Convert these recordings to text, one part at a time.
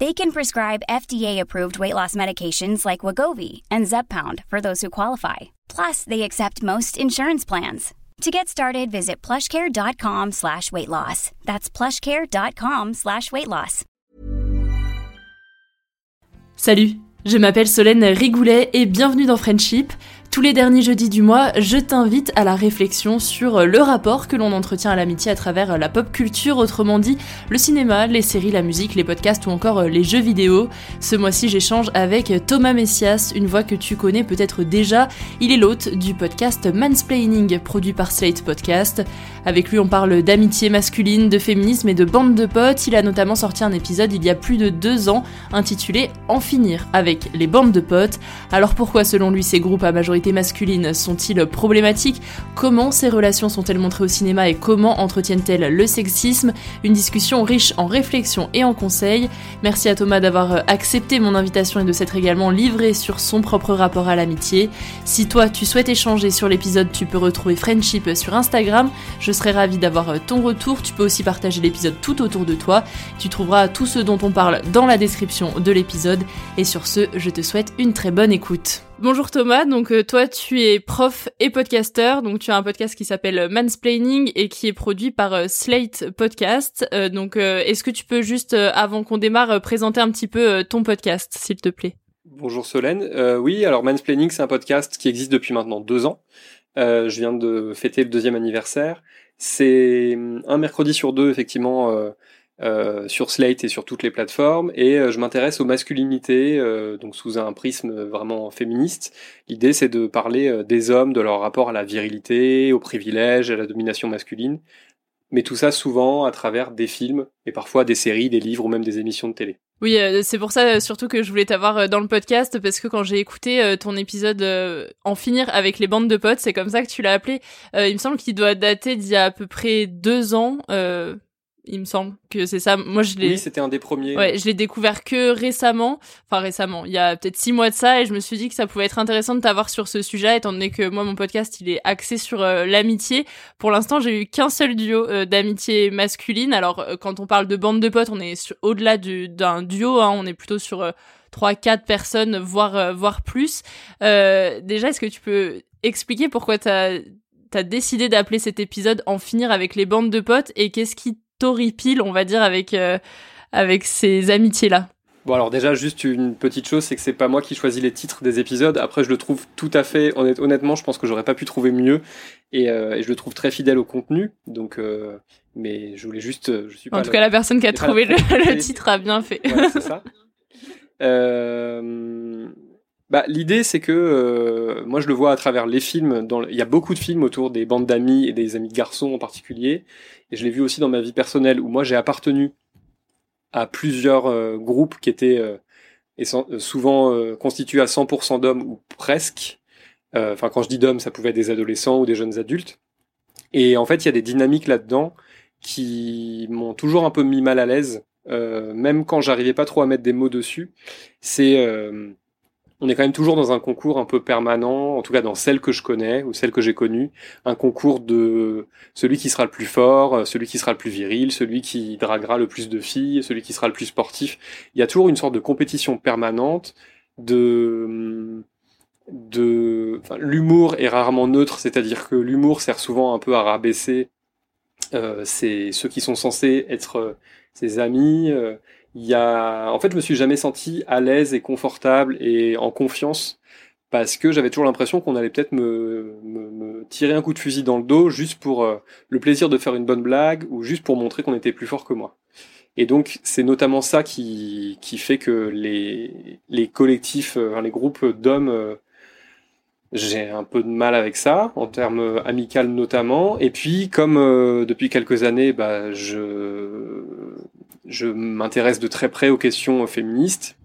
They can prescribe FDA-approved weight loss medications like Wagovi and Zepbound for those who qualify. Plus, they accept most insurance plans. To get started, visit plushcare.com slash weight loss. That's plushcare.com slash weight loss. Salut, je m'appelle Solène Rigoulet et bienvenue dans Friendship. Tous les derniers jeudis du mois, je t'invite à la réflexion sur le rapport que l'on entretient à l'amitié à travers la pop culture, autrement dit le cinéma, les séries, la musique, les podcasts ou encore les jeux vidéo. Ce mois-ci, j'échange avec Thomas Messias, une voix que tu connais peut-être déjà. Il est l'hôte du podcast Mansplaining, produit par Slate Podcast. Avec lui, on parle d'amitié masculine, de féminisme et de bande de potes. Il a notamment sorti un épisode il y a plus de deux ans intitulé En finir avec les bandes de potes. Alors pourquoi, selon lui, ces groupes à majorité masculines sont-ils problématiques? Comment ces relations sont-elles montrées au cinéma et comment entretiennent-elles le sexisme? Une discussion riche en réflexions et en conseils. Merci à Thomas d'avoir accepté mon invitation et de s'être également livré sur son propre rapport à l'amitié. Si toi tu souhaites échanger sur l'épisode, tu peux retrouver Friendship sur Instagram. Je serai ravie d'avoir ton retour. Tu peux aussi partager l'épisode tout autour de toi. Tu trouveras tout ce dont on parle dans la description de l'épisode. Et sur ce, je te souhaite une très bonne écoute. Bonjour Thomas, donc euh, toi tu es prof et podcasteur, donc tu as un podcast qui s'appelle Mansplaining et qui est produit par euh, Slate Podcast. Euh, donc est-ce que tu peux juste, avant qu'on démarre, présenter un petit peu ton podcast, s'il te plaît? Bonjour Solène. oui, alors Mansplaining c'est un podcast qui existe depuis maintenant deux ans. je viens de fêter le deuxième anniversaire. C'est hum, un mercredi sur deux effectivement euh, sur Slate et sur toutes les plateformes, et euh, je m'intéresse aux masculinités, euh, donc sous un prisme vraiment féministe. L'idée, c'est de parler des hommes, de leur rapport à la virilité, aux privilèges, à la domination masculine, mais tout ça souvent à travers des films, et parfois des séries, des livres ou même des émissions de télé. Oui, c'est pour ça surtout que je voulais t'avoir dans le podcast parce que quand j'ai écouté ton épisode En finir avec les bandes de potes, c'est comme ça que tu l'as appelé. il me semble qu'il doit dater d'il y a à peu près deux ans il me semble que c'est ça. Moi, je l'ai. Oui, c'était un des premiers. Ouais, je l'ai découvert que récemment. Enfin, récemment. Il y a peut-être six mois de ça, et je me suis dit que ça pouvait être intéressant de t'avoir sur ce sujet, étant donné que moi, mon podcast, il est axé sur euh, l'amitié. Pour l'instant, j'ai eu qu'un seul duo euh, d'amitié masculine. Alors, euh, quand on parle de bande de potes, on est au-delà d'un duo. Hein, on est plutôt sur trois, quatre personnes, voire, voire plus. déjà, est-ce que tu peux expliquer pourquoi t'as as décidé d'appeler cet épisode En finir avec les bandes de potes et qu'est-ce qui t'horripile, on va dire, avec, euh, avec ces amitiés-là Bon alors déjà juste une petite chose, c'est que c'est pas moi qui choisis les titres des épisodes. Après je le trouve tout à fait honnêtement, je pense que j'aurais pas pu trouver mieux et, euh, je le trouve très fidèle au contenu. Donc euh, mais je voulais juste, je suis En tout cas la personne qui a trouvé le, titre a bien fait. c'est ça. Bah, l'idée, c'est que moi, je le vois à travers les films. Il y a beaucoup de films autour des bandes d'amis et des amis de garçons en particulier. Et je l'ai vu aussi dans ma vie personnelle où moi j'ai appartenu à plusieurs euh, groupes qui étaient euh, souvent constitué à 100% d'hommes ou presque. Enfin, quand je dis d'hommes, ça pouvait être des adolescents ou des jeunes adultes. Et en fait, il y a des dynamiques là-dedans qui m'ont toujours un peu mis mal à l'aise, euh, même quand j'arrivais pas trop à mettre des mots dessus. C'est, euh, on est quand même toujours dans un concours un peu permanent, en tout cas dans celle que je connais ou celle que j'ai connue, un concours de celui qui sera le plus fort, celui qui sera le plus viril, celui qui draguera le plus de filles, celui qui sera le plus sportif. Il y a toujours une sorte de compétition permanente de de l'humour est rarement neutre, c'est-à-dire que l'humour sert souvent un peu à rabaisser euh, c'est ceux qui sont censés être euh, ses amis. Euh, en fait, je me suis jamais senti à l'aise et confortable et en confiance parce que j'avais toujours l'impression qu'on allait peut-être me, tirer un coup de fusil dans le dos juste pour le plaisir de faire une bonne blague ou juste pour montrer qu'on était plus fort que moi. Et donc, c'est notamment ça qui, fait que les, collectifs, les groupes d'hommes j'ai un peu de mal avec ça, en termes amicaux notamment. Et puis, comme euh, depuis quelques années, bah, je, je m'intéresse de très près aux questions féministes.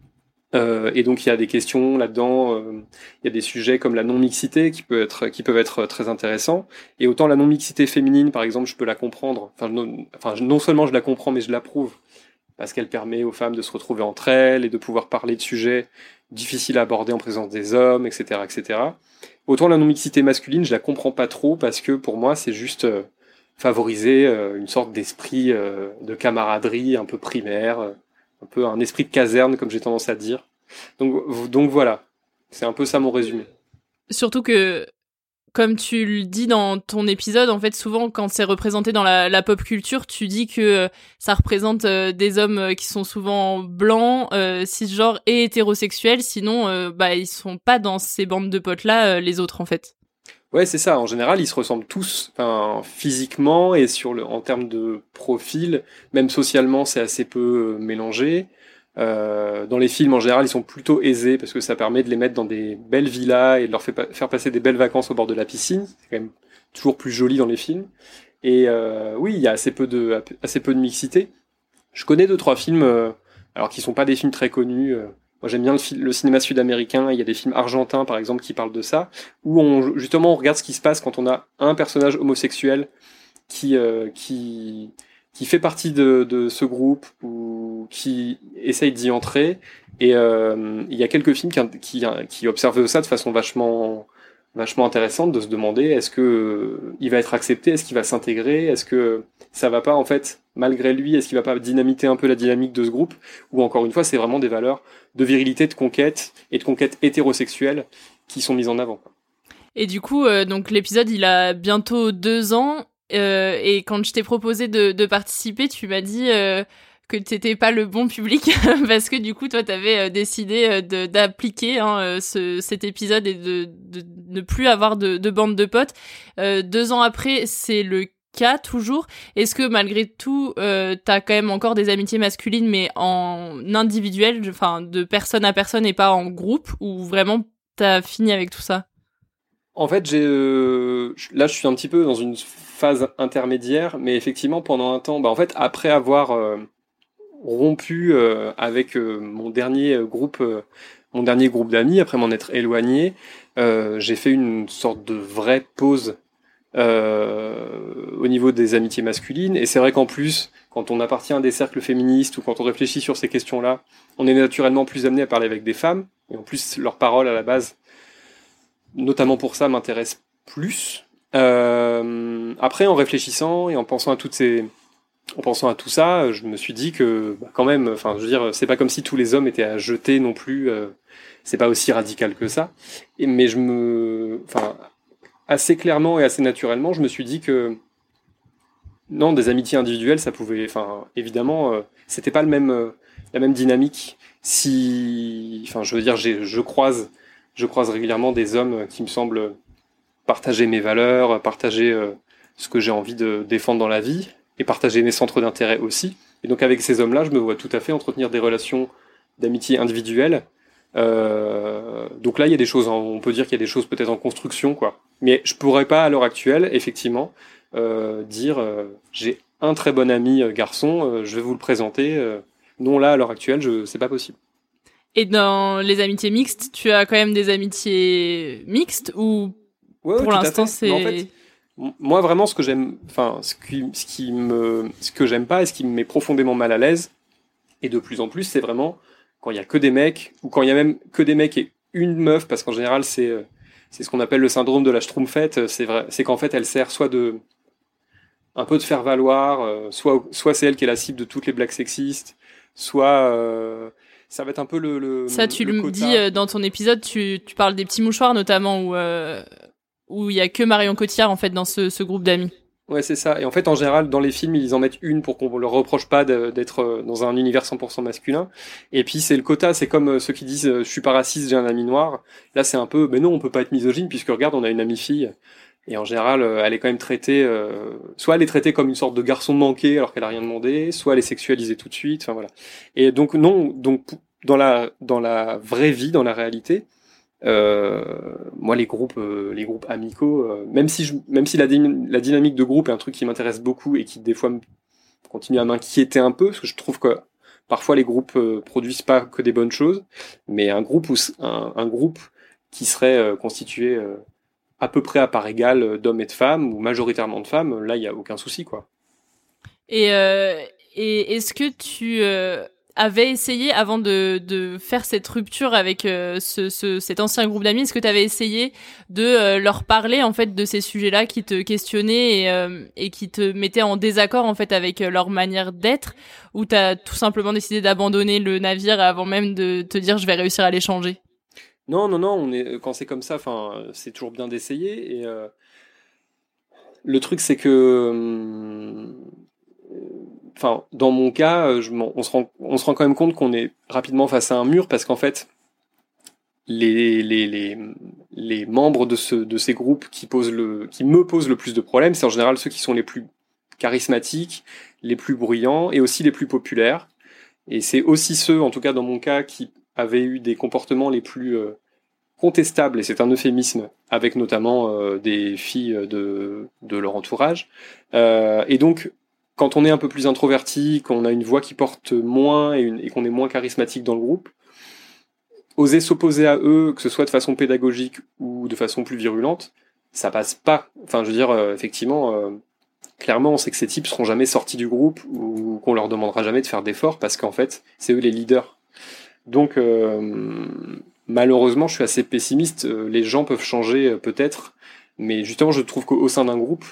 Euh, et donc, il y a des questions là-dedans, euh, il y a des sujets comme la non-mixité qui, peut être, qui peuvent être très intéressants. Et autant la non-mixité féminine, par exemple, je peux la comprendre. Enfin non, seulement je la comprends, mais je l'approuve. Parce qu'elle permet aux femmes de se retrouver entre elles et de pouvoir parler de sujets difficiles à aborder en présence des hommes, etc., etc. Autant la non-mixité masculine, je la comprends pas trop parce que pour moi, c'est juste euh, favoriser euh, une sorte d'esprit euh, de camaraderie un peu primaire, un peu un esprit de caserne, comme j'ai tendance à dire. Donc, donc voilà, c'est un peu ça mon résumé. Surtout que comme tu le dis dans ton épisode, en fait, souvent quand c'est représenté dans la, pop culture, tu dis que euh, ça représente euh, des hommes euh, qui sont souvent blancs, cisgenres et hétérosexuels. Sinon, bah ils sont pas dans ces bandes de potes là, les autres en fait. Ouais, c'est ça. En général, ils se ressemblent tous, enfin, physiquement et sur le, en termes de profil, même socialement, c'est assez peu mélangé. Euh, dans les films, en général, ils sont plutôt aisés parce que ça permet de les mettre dans des belles villas et de leur faire passer des belles vacances au bord de la piscine. C'est quand même toujours plus joli dans les films. Et euh, oui, il y a assez peu de assez peu de mixité. Je connais deux trois films, euh, alors qui sont pas des films très connus. Moi, j'aime bien le, le cinéma sud-américain. Il y a des films argentins, par exemple, qui parlent de ça, où on justement on regarde ce qui se passe quand on a un personnage homosexuel qui euh, qui qui fait partie de, de, ce groupe ou qui essaye d'y entrer. Et euh, il y a quelques films qui, qui, qui observent ça de façon vachement, vachement intéressante, de se demander est-ce que il va être accepté, est-ce qu'il va s'intégrer, est-ce que ça va pas en fait, malgré lui, est-ce qu'il va pas dynamiter un peu la dynamique de ce groupe? Ou encore une fois, c'est vraiment des valeurs de virilité, de conquête et de conquête hétérosexuelle qui sont mises en avant. Et du coup, euh, donc l'épisode, il a bientôt deux ans. Euh, et quand je t'ai proposé de, de, participer, tu m'as dit euh, que t'étais pas le bon public parce que du coup, toi, t'avais euh, décidé euh, d'appliquer hein, ce, cet épisode et de, de, ne plus avoir de, de bande de potes. deux ans après, c'est le cas toujours. Est-ce que malgré tout, euh, t'as quand même encore des amitiés masculines, mais en individuel, enfin de personne à personne et pas en groupe, ou vraiment t'as fini avec tout ça? En fait, j'ai là, je suis un petit peu dans une phase intermédiaire, mais effectivement pendant un temps, bah en fait après avoir euh, rompu euh, avec euh, mon dernier groupe, mon dernier groupe d'amis, après m'en être éloigné, j'ai fait une sorte de vraie pause au niveau des amitiés masculines. Et c'est vrai qu'en plus, quand on appartient à des cercles féministes ou quand on réfléchit sur ces questions-là, on est naturellement plus amené à parler avec des femmes. Et en plus, leurs paroles à la base, notamment pour ça, m'intéressent plus. Euh, après, en réfléchissant et en pensant à toutes ces, en pensant à tout ça, je me suis dit que bah, quand même, je veux dire, c'est pas comme si tous les hommes étaient à jeter non plus. Euh, c'est pas aussi radical que ça. Mais je me, assez clairement et assez naturellement, je me suis dit que non, des amitiés individuelles, ça pouvait, enfin, évidemment, euh, c'était pas euh, la même dynamique. Si, enfin, je veux dire, je croise, je croise régulièrement des hommes qui me semblent partager mes valeurs, partager euh, ce que j'ai envie de défendre dans la vie et partager mes centres d'intérêt aussi. Et donc avec ces hommes-là, je me vois tout à fait entretenir des relations d'amitié individuelles. Euh, donc là, il y a des choses, on peut dire qu'il y a des choses peut-être en construction, quoi. Mais je pourrais pas à l'heure actuelle, effectivement, euh, dire euh, j'ai un très bon ami garçon, je vais vous le présenter. non, là à l'heure actuelle, je c'est pas possible. Et dans les amitiés mixtes, tu as quand même des amitiés mixtes ou pour l'instant c'est moi vraiment ce que j'aime enfin ce qui, ce qui me ce que j'aime pas et ce qui me met profondément mal à l'aise et de plus en plus c'est vraiment quand il y a que des mecs ou quand il y a même que des mecs et une meuf parce qu'en général c'est euh, c'est ce qu'on appelle le syndrome de la schtroumpfette c'est vrai c'est qu'en fait elle sert soit de un peu de faire valoir euh, soit soit c'est elle qui est la cible de toutes les blagues sexistes soit euh, ça va être un peu le, le ça tu le, dis dans ton épisode tu, tu parles des petits mouchoirs notamment où où il y a que Marion Cotillard en fait dans ce, groupe d'amis. Ouais, c'est ça. Et en fait, en général, dans les films, ils en mettent une pour qu'on leur reproche pas d'être euh, dans un univers 100% masculin. Et puis, c'est le quota. C'est comme euh, ceux qui disent, euh, je suis pas raciste, j'ai un ami noir. Là, c'est un peu, mais non, on peut pas être misogyne puisque regarde, on a une amie fille. Et en général, elle est quand même traitée, soit elle est traitée comme une sorte de garçon manqué alors qu'elle a rien demandé, soit elle est sexualisée tout de suite. Enfin voilà. Et donc non, donc dans la dans la vraie vie, dans la réalité, moi, les groupes, euh, les groupes amicaux, euh, même si je, même si la, la, dynamique de groupe est un truc qui m'intéresse beaucoup et qui des fois continue à m'inquiéter un peu, parce que je trouve que parfois les groupes produisent pas que des bonnes choses, mais un groupe ou un, un, groupe qui serait constitué à peu près à part égale d'hommes et de femmes ou majoritairement de femmes, là il y a aucun souci quoi. Et, et est-ce que tu avais essayé avant de, de faire cette rupture avec euh, ce, ce, cet ancien groupe d'amis Est-ce que tu avais essayé de euh, leur parler en fait de ces sujets-là qui te questionnaient et, euh, et qui te mettaient en désaccord en fait avec leur manière d'être? Ou t'as tout simplement décidé d'abandonner le navire avant même de te dire je vais réussir à les changer? Non, non, non. On est quand c'est comme ça, enfin, c'est toujours bien d'essayer. Et le truc c'est que hum, enfin, dans mon cas, euh, on, se rend, on se rend quand même compte qu'on est rapidement face à un mur parce qu'en fait, les, les, les, les membres de, ce, de ces groupes qui, posent le, qui me posent le plus de problèmes, c'est en général ceux qui sont les plus charismatiques, les plus bruyants et aussi les plus populaires. Et c'est aussi ceux, en tout cas dans mon cas, qui avaient eu des comportements les plus euh, contestables, et c'est un euphémisme, avec notamment euh, des filles de, de leur entourage. Et donc, quand on est un peu plus introverti, qu'on a une voix qui porte moins et, qu'on est moins charismatique dans le groupe, oser s'opposer à eux, que ce soit de façon pédagogique ou de façon plus virulente, ça passe pas. Enfin, je veux dire, euh, effectivement, euh, clairement, on sait que ces types seront jamais sortis du groupe ou qu'on leur demandera jamais de faire d'efforts parce qu'en fait, c'est eux les leaders. Donc, euh, malheureusement, je suis assez pessimiste. Les gens peuvent changer peut-être, mais justement, je trouve qu'au sein d'un groupe,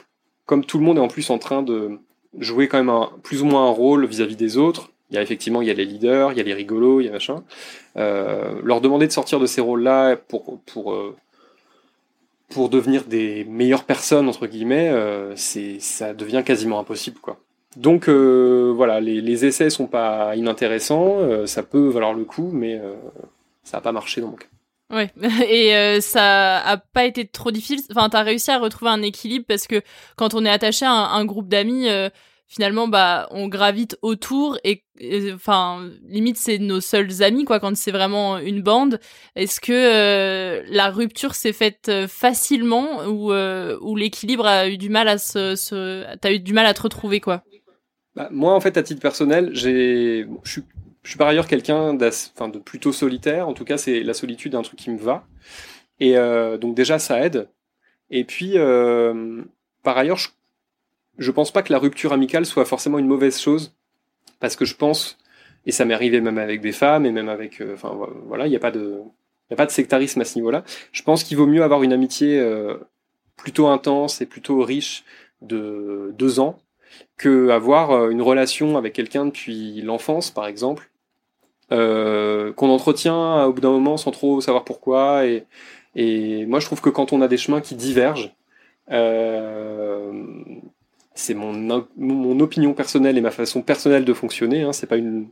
comme tout le monde est en plus en train de jouer quand même un, plus ou moins un rôle vis-à-vis des autres. Il y a effectivement il y a les leaders, il y a les rigolos, il y a machin. Euh, leur demander de sortir de ces rôles-là pour pour euh, pour devenir des meilleures personnes entre guillemets, euh, c'est ça devient quasiment impossible quoi. Donc voilà, les, les essais sont pas inintéressants, ça peut valoir le coup, mais ça a pas marché dans mon cas. Ouais, et euh, ça a pas été trop difficile. Enfin, t'as réussi à retrouver un équilibre parce que quand on est attaché à un, groupe d'amis, euh, finalement, bah, on gravite autour et, enfin, limite c'est nos seuls amis quoi. Quand c'est vraiment une bande, est-ce que euh, la rupture s'est faite facilement ou ou l'équilibre a eu du mal à se, se t'as eu du mal à te retrouver quoi? Bah, Moi, en fait, à titre personnel, j'ai, je suis je suis par ailleurs quelqu'un de plutôt solitaire. En tout cas, c'est la solitude un truc qui me va. Et euh, donc déjà, ça aide. Et puis, euh, par ailleurs, je, je pense pas que la rupture amicale soit forcément une mauvaise chose, parce que je pense, et ça m'est arrivé même avec des femmes et même avec, euh, enfin voilà, il n'y a pas de, il a pas de sectarisme à ce niveau-là. Je pense qu'il vaut mieux avoir une amitié plutôt intense et plutôt riche de deux ans que avoir une relation avec quelqu'un depuis l'enfance, par exemple, euh, qu'on entretient au bout d'un moment sans trop savoir pourquoi. Et, moi, je trouve que quand on a des chemins qui divergent, euh, c'est mon, opinion personnelle et ma façon personnelle de fonctionner. Hein, c'est pas une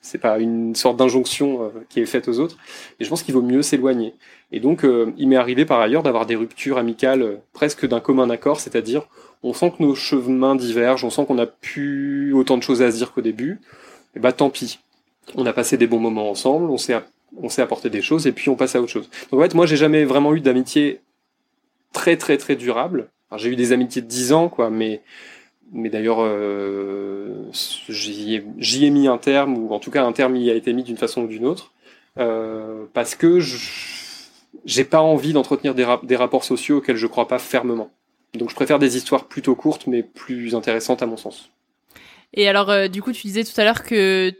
c'est pas une sorte d'injonction euh, qui est faite aux autres. Et je pense qu'il vaut mieux s'éloigner. Et donc, euh, il m'est arrivé par ailleurs d'avoir des ruptures amicales euh, presque d'un commun accord, c'est-à-dire on sent que nos chemins divergent, on sent qu'on a plus autant de choses à se dire qu'au début. Et bah tant pis on a passé des bons moments ensemble, on s'est on apporté des choses et puis on passe à autre chose. Donc en fait, moi j'ai jamais vraiment eu d'amitié très très très durable. J'ai eu des amitiés de 10 ans quoi, mais d'ailleurs euh, j'y ai, mis un terme ou en tout cas un terme y a été mis d'une façon ou d'une autre. parce que j'ai pas envie d'entretenir des, des rapports sociaux auxquels je crois pas fermement. Donc je préfère des histoires plutôt courtes mais plus intéressantes à mon sens. Et alors, euh, du coup, tu disais tout à l'heure que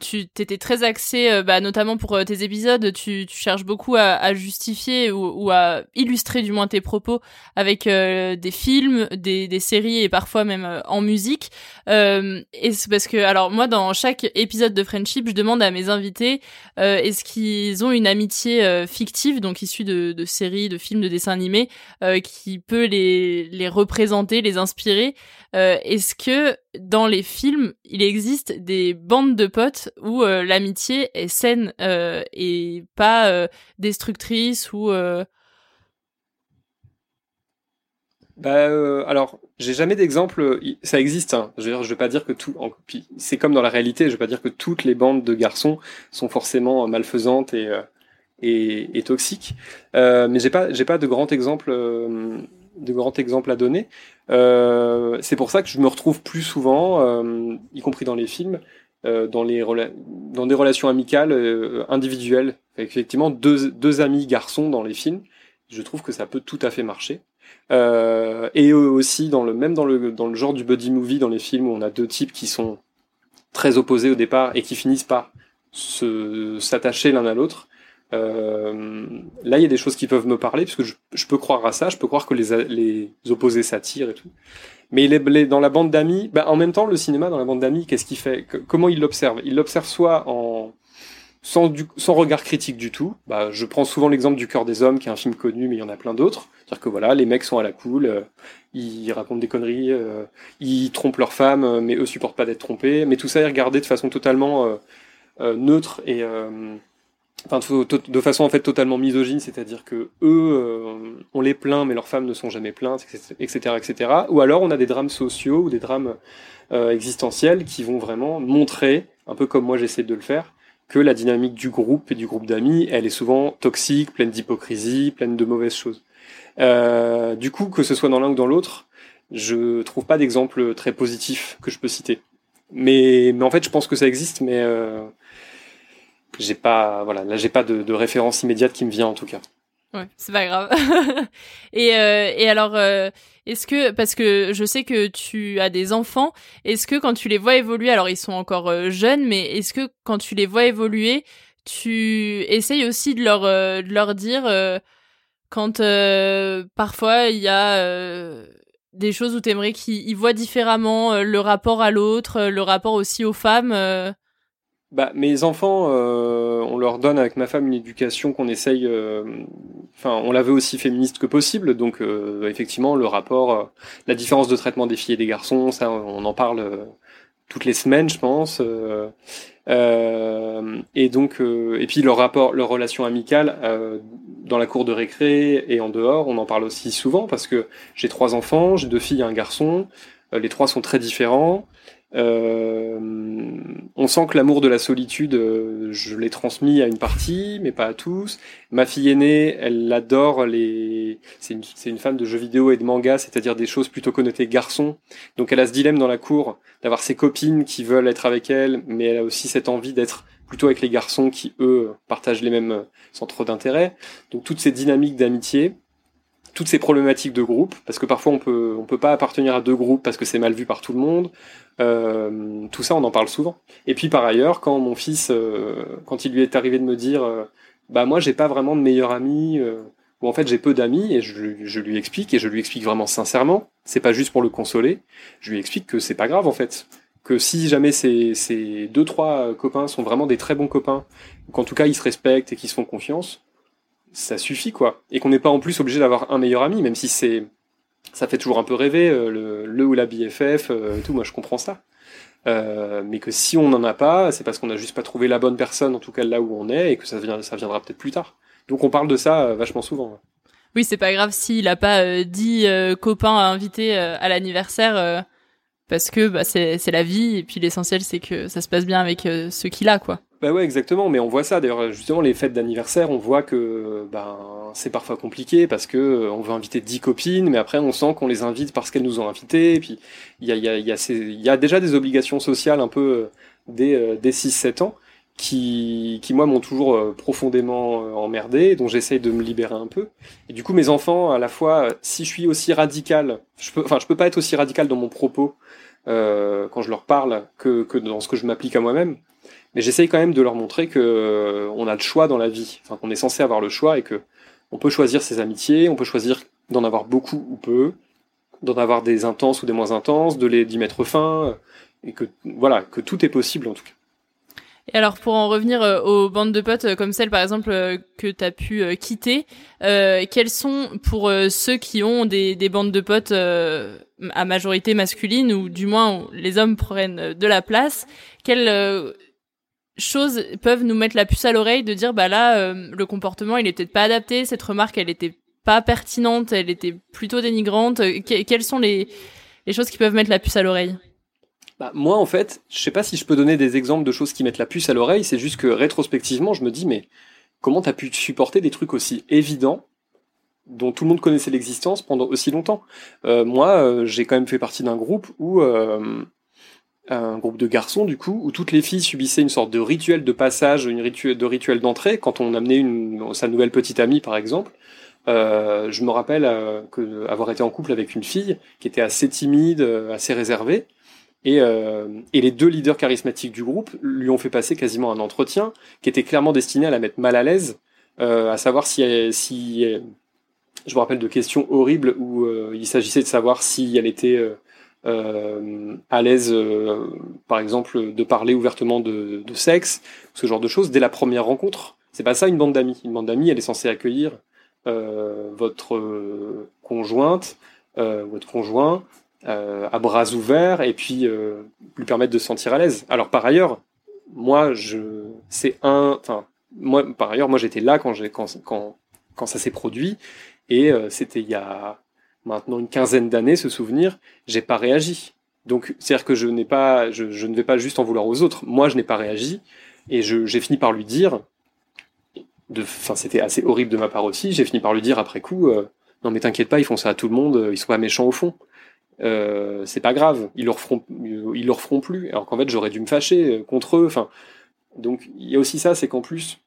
tu t'étais très axé, euh, bah, notamment pour euh, tes épisodes, tu, tu, cherches beaucoup à, à justifier ou, ou, à illustrer du moins tes propos avec des films, des, des, séries et parfois même en musique. et c'est parce que, alors moi, dans chaque épisode de Friendship, je demande à mes invités est-ce qu'ils ont une amitié fictive, donc issue de, de, séries, de films, de dessins animés, qui peut les, les représenter, les inspirer? est-ce que dans les films, il existe des bandes de potes où euh, l'amitié est saine euh, et pas euh, destructrice ou. Bah, alors, j'ai jamais d'exemple. Ça existe. Hein. Je veux dire, je veux pas dire que tout. C'est comme dans la réalité. Je veux pas dire que toutes les bandes de garçons sont forcément malfaisantes et et, toxiques. mais j'ai pas j'ai pas de grand exemple de grands exemples à donner. Euh, c'est pour ça que je me retrouve plus souvent, euh, y compris dans les films, euh, dans, les dans des relations amicales individuelles. Effectivement, deux, deux amis garçons dans les films, je trouve que ça peut tout à fait marcher. et aussi dans le même dans le dans le genre du buddy movie dans les films où on a deux types qui sont très opposés au départ et qui finissent par se s'attacher l'un à l'autre. Euh, là, il y a des choses qui peuvent me parler, puisque je, je peux croire à ça, je peux croire que les, les opposés s'attirent et tout. Mais il est, dans la bande d'amis, bah, en même temps, le cinéma, dans la bande d'amis, qu'est-ce qu'il fait? Comment il l'observe? Il l'observe soit en sans, du, sans regard critique du tout. Bah, je prends souvent l'exemple du Cœur des Hommes, qui est un film connu, mais il y en a plein d'autres. C'est-à-dire que voilà, les mecs sont à la cool, euh, ils racontent des conneries, euh, ils trompent leurs femmes, mais eux supportent pas d'être trompés. Mais tout ça est regardé de façon totalement neutre et de façon en fait totalement misogyne, c'est-à-dire que eux, euh, on les plaint, mais leurs femmes ne sont jamais plaintes, etc., etc. Ou alors on a des drames sociaux ou des drames euh, existentiels qui vont vraiment montrer, un peu comme moi j'essaie de le faire, que la dynamique du groupe et du groupe d'amis, elle est souvent toxique, pleine d'hypocrisie, pleine de mauvaises choses. Euh, du coup, que ce soit dans l'un ou dans l'autre, je trouve pas d'exemple très positif que je peux citer. Mais, mais en fait, je pense que ça existe, mais euh, j'ai pas, voilà, là j'ai pas de, de, référence immédiate qui me vient en tout cas. Ouais, c'est pas grave. et, euh, et alors, euh, est-ce que, parce que je sais que tu as des enfants, est-ce que quand tu les vois évoluer, alors ils sont encore euh, jeunes, mais est-ce que quand tu les vois évoluer, tu essayes aussi de leur, de leur dire quand parfois il y a des choses où t'aimerais qu'ils voient différemment le rapport à l'autre, le rapport aussi aux femmes bah, mes enfants, euh, on leur donne avec ma femme une éducation qu'on essaye, euh, enfin, on la veut aussi féministe que possible. Donc, euh, effectivement, le rapport, la différence de traitement des filles et des garçons, ça, on en parle toutes les semaines, je pense. et donc, et puis leur rapport, leur relation amicale dans la cour de récré et en dehors, on en parle aussi souvent parce que j'ai trois enfants, j'ai deux filles et un garçon. les trois sont très différents. Euh, on sent que l'amour de la solitude, euh, je l'ai transmis à une partie, mais pas à tous. Ma fille aînée, elle adore les. C'est une, une fan de jeux vidéo et de manga, c'est-à-dire des choses plutôt connotées garçons. Donc elle a ce dilemme dans la cour d'avoir ses copines qui veulent être avec elle, mais elle a aussi cette envie d'être plutôt avec les garçons qui eux partagent les mêmes centres d'intérêt. Donc toutes ces dynamiques d'amitié toutes ces problématiques de groupe, parce que parfois on peut on peut pas appartenir à deux groupes parce que c'est mal vu par tout le monde. Euh, tout ça, on en parle souvent. Et puis par ailleurs, quand mon fils, euh, quand il lui est arrivé de me dire, euh, bah moi j'ai pas vraiment de meilleur ami, ou en fait j'ai peu d'amis, et je, je, lui explique et je lui explique vraiment sincèrement. C'est pas juste pour le consoler. Je lui explique que c'est pas grave en fait, que si jamais ces, ces deux trois copains sont vraiment des très bons copains, qu'en tout cas ils se respectent et qu'ils se font confiance, ça suffit quoi. Et qu'on n'est pas en plus obligé d'avoir un meilleur ami, même si c'est ça fait toujours un peu rêver euh, le, ou la BFF euh, tout. Moi, je comprends ça. Euh, mais que si on n'en a pas, c'est parce qu'on n'a juste pas trouvé la bonne personne, en tout cas là où on est, et que ça, vient, ça viendra peut-être plus tard. Donc on parle de ça vachement souvent. Oui, c'est pas grave s'il a pas dix copains à inviter à l'anniversaire, parce que bah, c'est la vie, et puis l'essentiel c'est que ça se passe bien avec ceux qu'il a, quoi. Bah ouais, exactement. Mais on voit ça. D'ailleurs, justement, les fêtes d'anniversaire, on voit que ben c'est parfois compliqué parce que euh, on veut inviter dix copines, mais après on sent qu'on les invite parce qu'elles nous ont invités. Et puis il y a, y, a, y, a y a déjà des obligations sociales un peu euh, dès, euh, dès 6-7 ans qui, qui moi m'ont toujours euh, profondément euh, emmerdé, dont j'essaye de me libérer un peu. Et du coup, mes enfants, à la fois, si je suis aussi radical, je peux, enfin, je peux pas être aussi radical dans mon propos quand je leur parle que, que dans ce que je m'applique à moi-même. Mais j'essaye quand même de leur montrer que on a le choix dans la vie, enfin qu'on est censé avoir le choix et que on peut choisir ses amitiés, on peut choisir d'en avoir beaucoup ou peu, d'en avoir des intenses ou des moins intenses, de les d'y mettre fin, et que voilà, que tout est possible en tout cas. Et alors pour en revenir euh, aux bandes de potes euh, comme celle par exemple euh, que tu as pu quitter, euh, quelles sont pour ceux qui ont des, des bandes de potes à majorité masculine ou du moins les hommes prennent de la place, quelles choses peuvent nous mettre la puce à l'oreille de dire bah là le comportement il est peut-être pas adapté, cette remarque elle était pas pertinente, elle était plutôt dénigrante. quelles sont les, les choses qui peuvent mettre la puce à l'oreille? Bah, moi, en fait, je sais pas si je peux donner des exemples de choses qui mettent la puce à l'oreille, c'est juste que rétrospectivement, je me dis, mais comment t'as pu supporter des trucs aussi évidents dont tout le monde connaissait l'existence pendant aussi longtemps? Euh, Moi, euh, j'ai quand même fait partie d'un groupe où... Euh, un groupe de garçons du coup où toutes les filles subissaient une sorte de rituel de passage, une rituel de rituel d'entrée quand on amenait une, sa nouvelle petite amie par exemple. Euh, je me rappelle que avoir été en couple avec une fille qui était assez timide, assez réservée, et, euh, et, les deux leaders charismatiques du groupe lui ont fait passer quasiment un entretien qui était clairement destiné à la mettre mal à l'aise, euh, à savoir si, si je me rappelle de questions horribles où euh, il s'agissait de savoir si elle était euh, euh, à l'aise, par exemple, de parler ouvertement de, sexe, ce genre de choses dès la première rencontre. C'est pas ça une bande d'amis. Une bande d'amis, elle est censée accueillir votre conjointe, votre conjoint, euh, à bras ouverts et puis euh, lui permettre de se sentir à l'aise. Alors par ailleurs, moi je c'est un enfin moi par ailleurs moi j'étais là quand j'ai quand, quand quand ça s'est produit et euh, c'était il y a maintenant une quinzaine d'années ce souvenir, j'ai pas réagi. Donc c'est-à-dire que je pas je, ne vais pas juste en vouloir aux autres. Moi je n'ai pas réagi et j'ai fini par lui dire enfin c'était assez horrible de ma part aussi, j'ai fini par lui dire après coup non mais t'inquiète pas, ils font ça à tout le monde, ils sont pas méchants au fond. Euh, c'est pas grave, ils le referont, ils le referont plus. Alors qu'en fait, j'aurais dû me fâcher euh, contre eux. Enfin, donc il y a aussi ça, c'est qu'en plus,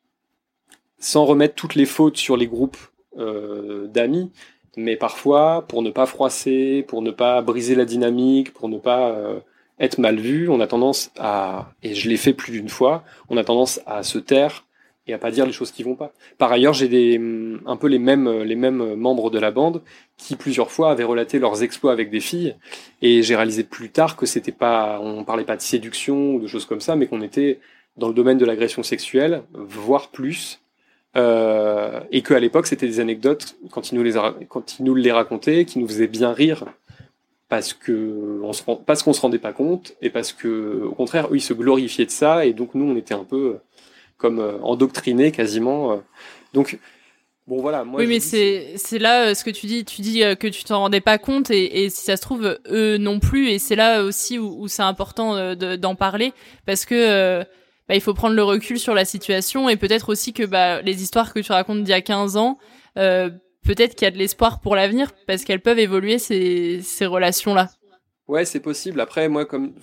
sans remettre toutes les fautes sur les groupes euh, d'amis, mais parfois pour ne pas froisser, pour ne pas briser la dynamique, pour ne pas euh, être mal vu, on a tendance à, et je l'ai fait plus d'une fois, on a tendance à se taire et à pas dire les choses qui vont pas. Par ailleurs, j'ai des un peu les mêmes les mêmes membres de la bande qui plusieurs fois avaient relaté leurs exploits avec des filles et j'ai réalisé plus tard que c'était pas on parlait pas de séduction ou de choses comme ça, mais qu'on était dans le domaine de l'agression sexuelle, voire plus. Euh, et qu'à l'époque, c'était des anecdotes, quand ils, nous les quand ils nous les racontaient, qui nous faisaient bien rire, parce que on se parce qu'on se rendait pas compte, et parce que, au contraire, eux, ils se glorifiaient de ça, et donc nous, on était un peu comme euh, endoctriné quasiment. Euh. Donc Bon voilà, moi oui, mais c'est c'est là euh, ce que tu dis. Tu dis que tu t'en rendais pas compte et, et, si ça se trouve eux non plus. Et c'est là aussi où, c'est important d'en parler parce que bah, il faut prendre le recul sur la situation et peut-être aussi que bah, les histoires que tu racontes d'il y a 15 ans, peut-être qu'il y a de l'espoir pour l'avenir parce qu'elles peuvent évoluer ces ces relations là. Ouais, c'est possible. Après, moi comme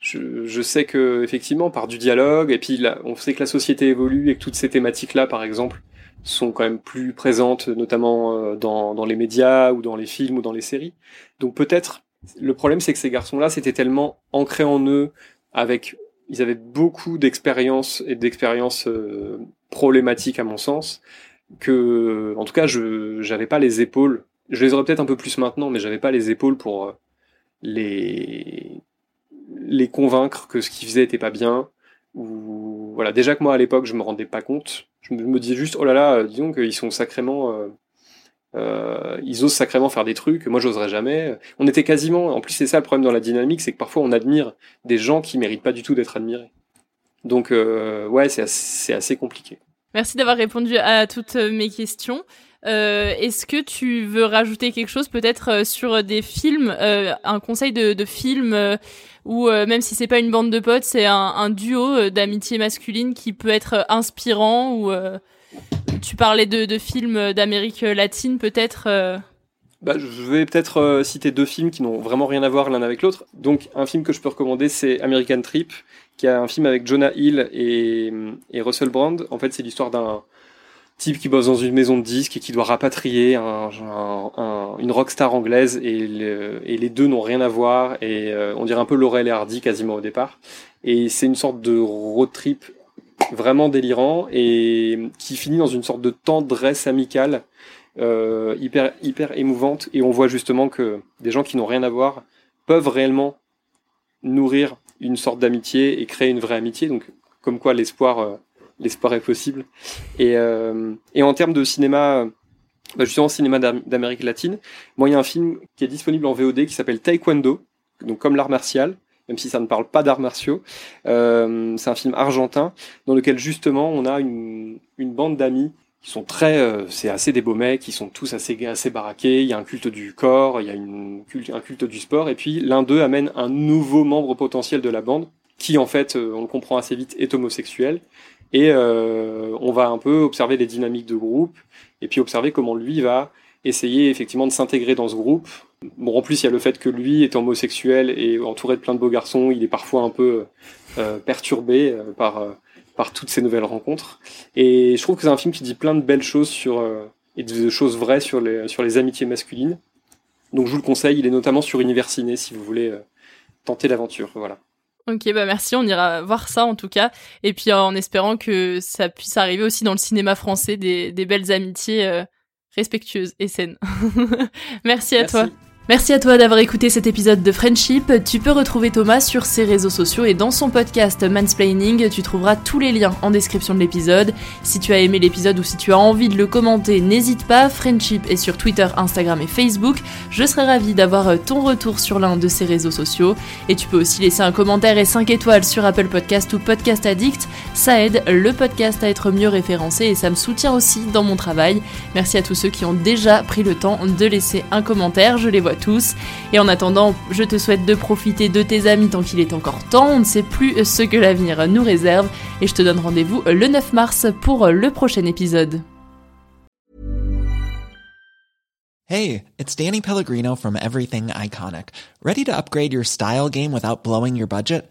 je, sais que effectivement par du dialogue et puis on sait que la société évolue et que toutes ces thématiques là par exemple sont quand même plus présentes notamment euh, dans, dans les médias ou dans les films ou dans les séries donc peut-être le problème c'est que ces garçons là c'était tellement ancré en eux avec ils avaient beaucoup d'expérience et d'expériences euh, problématiques à mon sens que en tout cas je j'avais pas les épaules je les aurais peut-être un peu plus maintenant mais j'avais pas les épaules pour euh, les les convaincre que ce qu'ils faisaient était pas bien. Ou voilà, déjà que moi à l'époque je me rendais pas compte. Je me, disais juste oh là là, euh, disons qu'ils sont sacrément, euh, euh, ils osent sacrément faire des trucs. Moi j'oserais jamais. On était quasiment. En plus c'est ça le problème dans la dynamique, c'est que parfois on admire des gens qui méritent pas du tout d'être admirés. Donc ouais, c'est assez, compliqué. Merci d'avoir répondu à toutes mes questions. Euh, Est-ce que tu veux rajouter quelque chose peut-être sur des films, euh, un conseil de, de film ou euh, même si c'est pas une bande de potes, c'est un, un, duo euh, d'amitié masculine qui peut être euh, inspirant ou tu parlais de, films d'Amérique latine peut-être bah, je vais peut-être citer deux films qui n'ont vraiment rien à voir l'un avec l'autre. Donc, un film que je peux recommander, c'est American Trip, qui est un film avec Jonah Hill et, Russell Brand. En fait, c'est l'histoire d'un type qui bosse dans une maison de disques et qui doit rapatrier un, un, une rockstar anglaise et, et les deux n'ont rien à voir et euh, on dirait un peu Laurel et Hardy quasiment au départ. Et c'est une sorte de road trip vraiment délirant et qui finit dans une sorte de tendresse amicale euh, hyper hyper émouvante. Et on voit justement que des gens qui n'ont rien à voir peuvent réellement nourrir une sorte d'amitié et créer une vraie amitié. Donc comme quoi l'espoir euh, l'espoir est possible. Et, euh, et en termes de cinéma, bah justement cinéma d'Amérique latine, moi il y a un film qui est disponible en VOD qui s'appelle Taekwondo, donc comme l'art martial, même si ça ne parle pas d'arts martiaux. Euh, c'est un film argentin dans lequel justement on a une, une bande d'amis qui sont très, euh, c'est assez des beaux mecs, qui sont tous assez assez baraqués. Il y a un culte du corps, il y a une un culte du sport, et puis l'un d'eux amène un nouveau membre potentiel de la bande qui en fait, euh, on le comprend assez vite, est homosexuel et euh, on va un peu observer les dynamiques de groupe et puis observer comment lui va essayer effectivement de s'intégrer dans ce groupe. Bon, en plus, il y a le fait que lui est homosexuel et entouré de plein de beaux garçons, il est parfois un peu euh, perturbé euh, par, euh, par toutes ces nouvelles rencontres. Et je trouve que c'est un film qui dit plein de belles choses sur, et de choses vraies sur les, sur les amitiés masculines. Donc je vous le conseille, il est notamment sur Univers Ciné si vous voulez tenter l'aventure. Voilà. Ok, bah merci, on ira voir ça en tout cas. Et puis en espérant que ça puisse arriver aussi dans le cinéma français, des, des belles amitiés respectueuses et saines. merci à Merci. toi. Merci à toi d'avoir écouté cet épisode de Friendship. Tu peux retrouver Thomas sur ses réseaux sociaux et dans son podcast Mansplaining, tu trouveras tous les liens en description de l'épisode. Si tu as aimé l'épisode ou si tu as envie de le commenter, n'hésite pas. Friendship est sur Twitter, Instagram et Facebook. Je serai ravie d'avoir ton retour sur l'un de ces réseaux sociaux. Et tu peux aussi laisser un commentaire et 5 étoiles sur Apple Podcast ou Podcast Addict. Ça aide le podcast à être mieux référencé et ça me soutient aussi dans mon travail. Merci à tous ceux qui ont déjà pris le temps de laisser un commentaire. Je les vois tous. Et en attendant, je te souhaite de profiter de tes amis tant qu'il est encore temps. On ne sait plus ce que l'avenir nous réserve. Et je te donne rendez-vous le 9 mars pour le prochain épisode. Hey, it's Danny Pellegrino from Everything Iconic. Ready to upgrade your style game without blowing your budget?